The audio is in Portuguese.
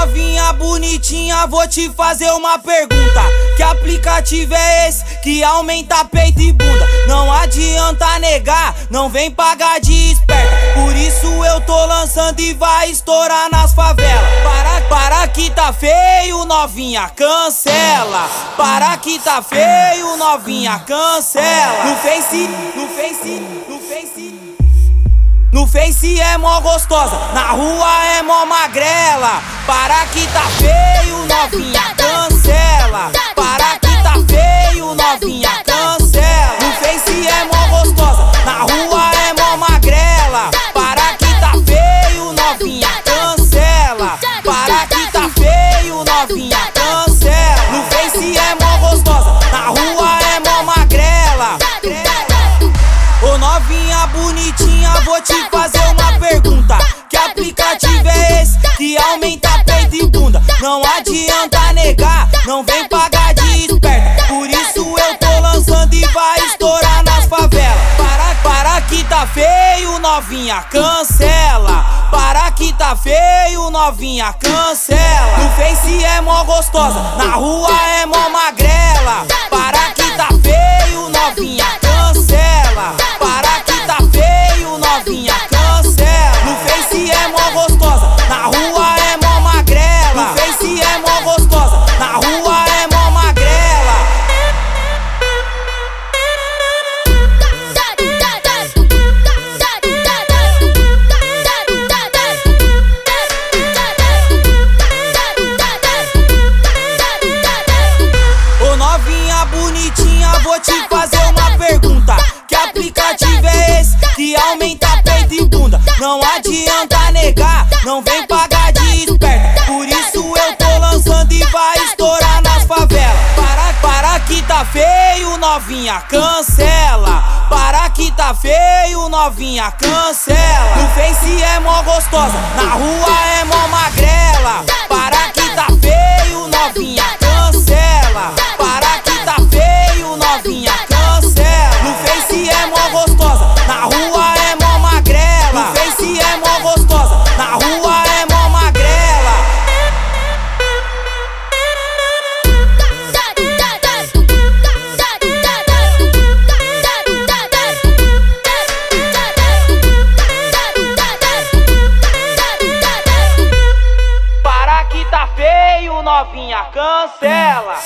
novinha bonitinha, vou te fazer uma pergunta. Que aplicativo é esse que aumenta peito e bunda? Não adianta negar, não vem pagar de esperta. Por isso eu tô lançando e vai estourar nas favelas. Para, para que tá feio, novinha, cancela. Para que tá feio, novinha, cancela. No Face, no Face, no Face. No Face é mó gostosa, na rua é mó magrela. Para que tá feio, novinha, cancela. Para que tá feio, novinha, cancela. No Face é mó gostosa, na rua é mó magrela. Para que tá feio, novinha, cancela. Para que tá feio, novinha, cancela. No Face é mó gostosa, na rua é mó magrela. Ô novinha bonitinha, vou te fazer Não adianta negar, não vem pagar de esperta. Por isso eu tô lançando e vai estourar nas favelas. Para, para que tá feio, novinha, cancela. Para que tá feio, novinha, cancela. No Face é mó gostosa, na rua é mó magrela. Aumenta peito e bunda? Não adianta negar, não vem pagar de esperta. Por isso eu tô lançando e vai estourar nas favelas. Para, para que tá feio, novinha, cancela. Para que tá feio, novinha, cancela. No Face é mó gostosa, na rua é mó magrela. Novinha, cancela.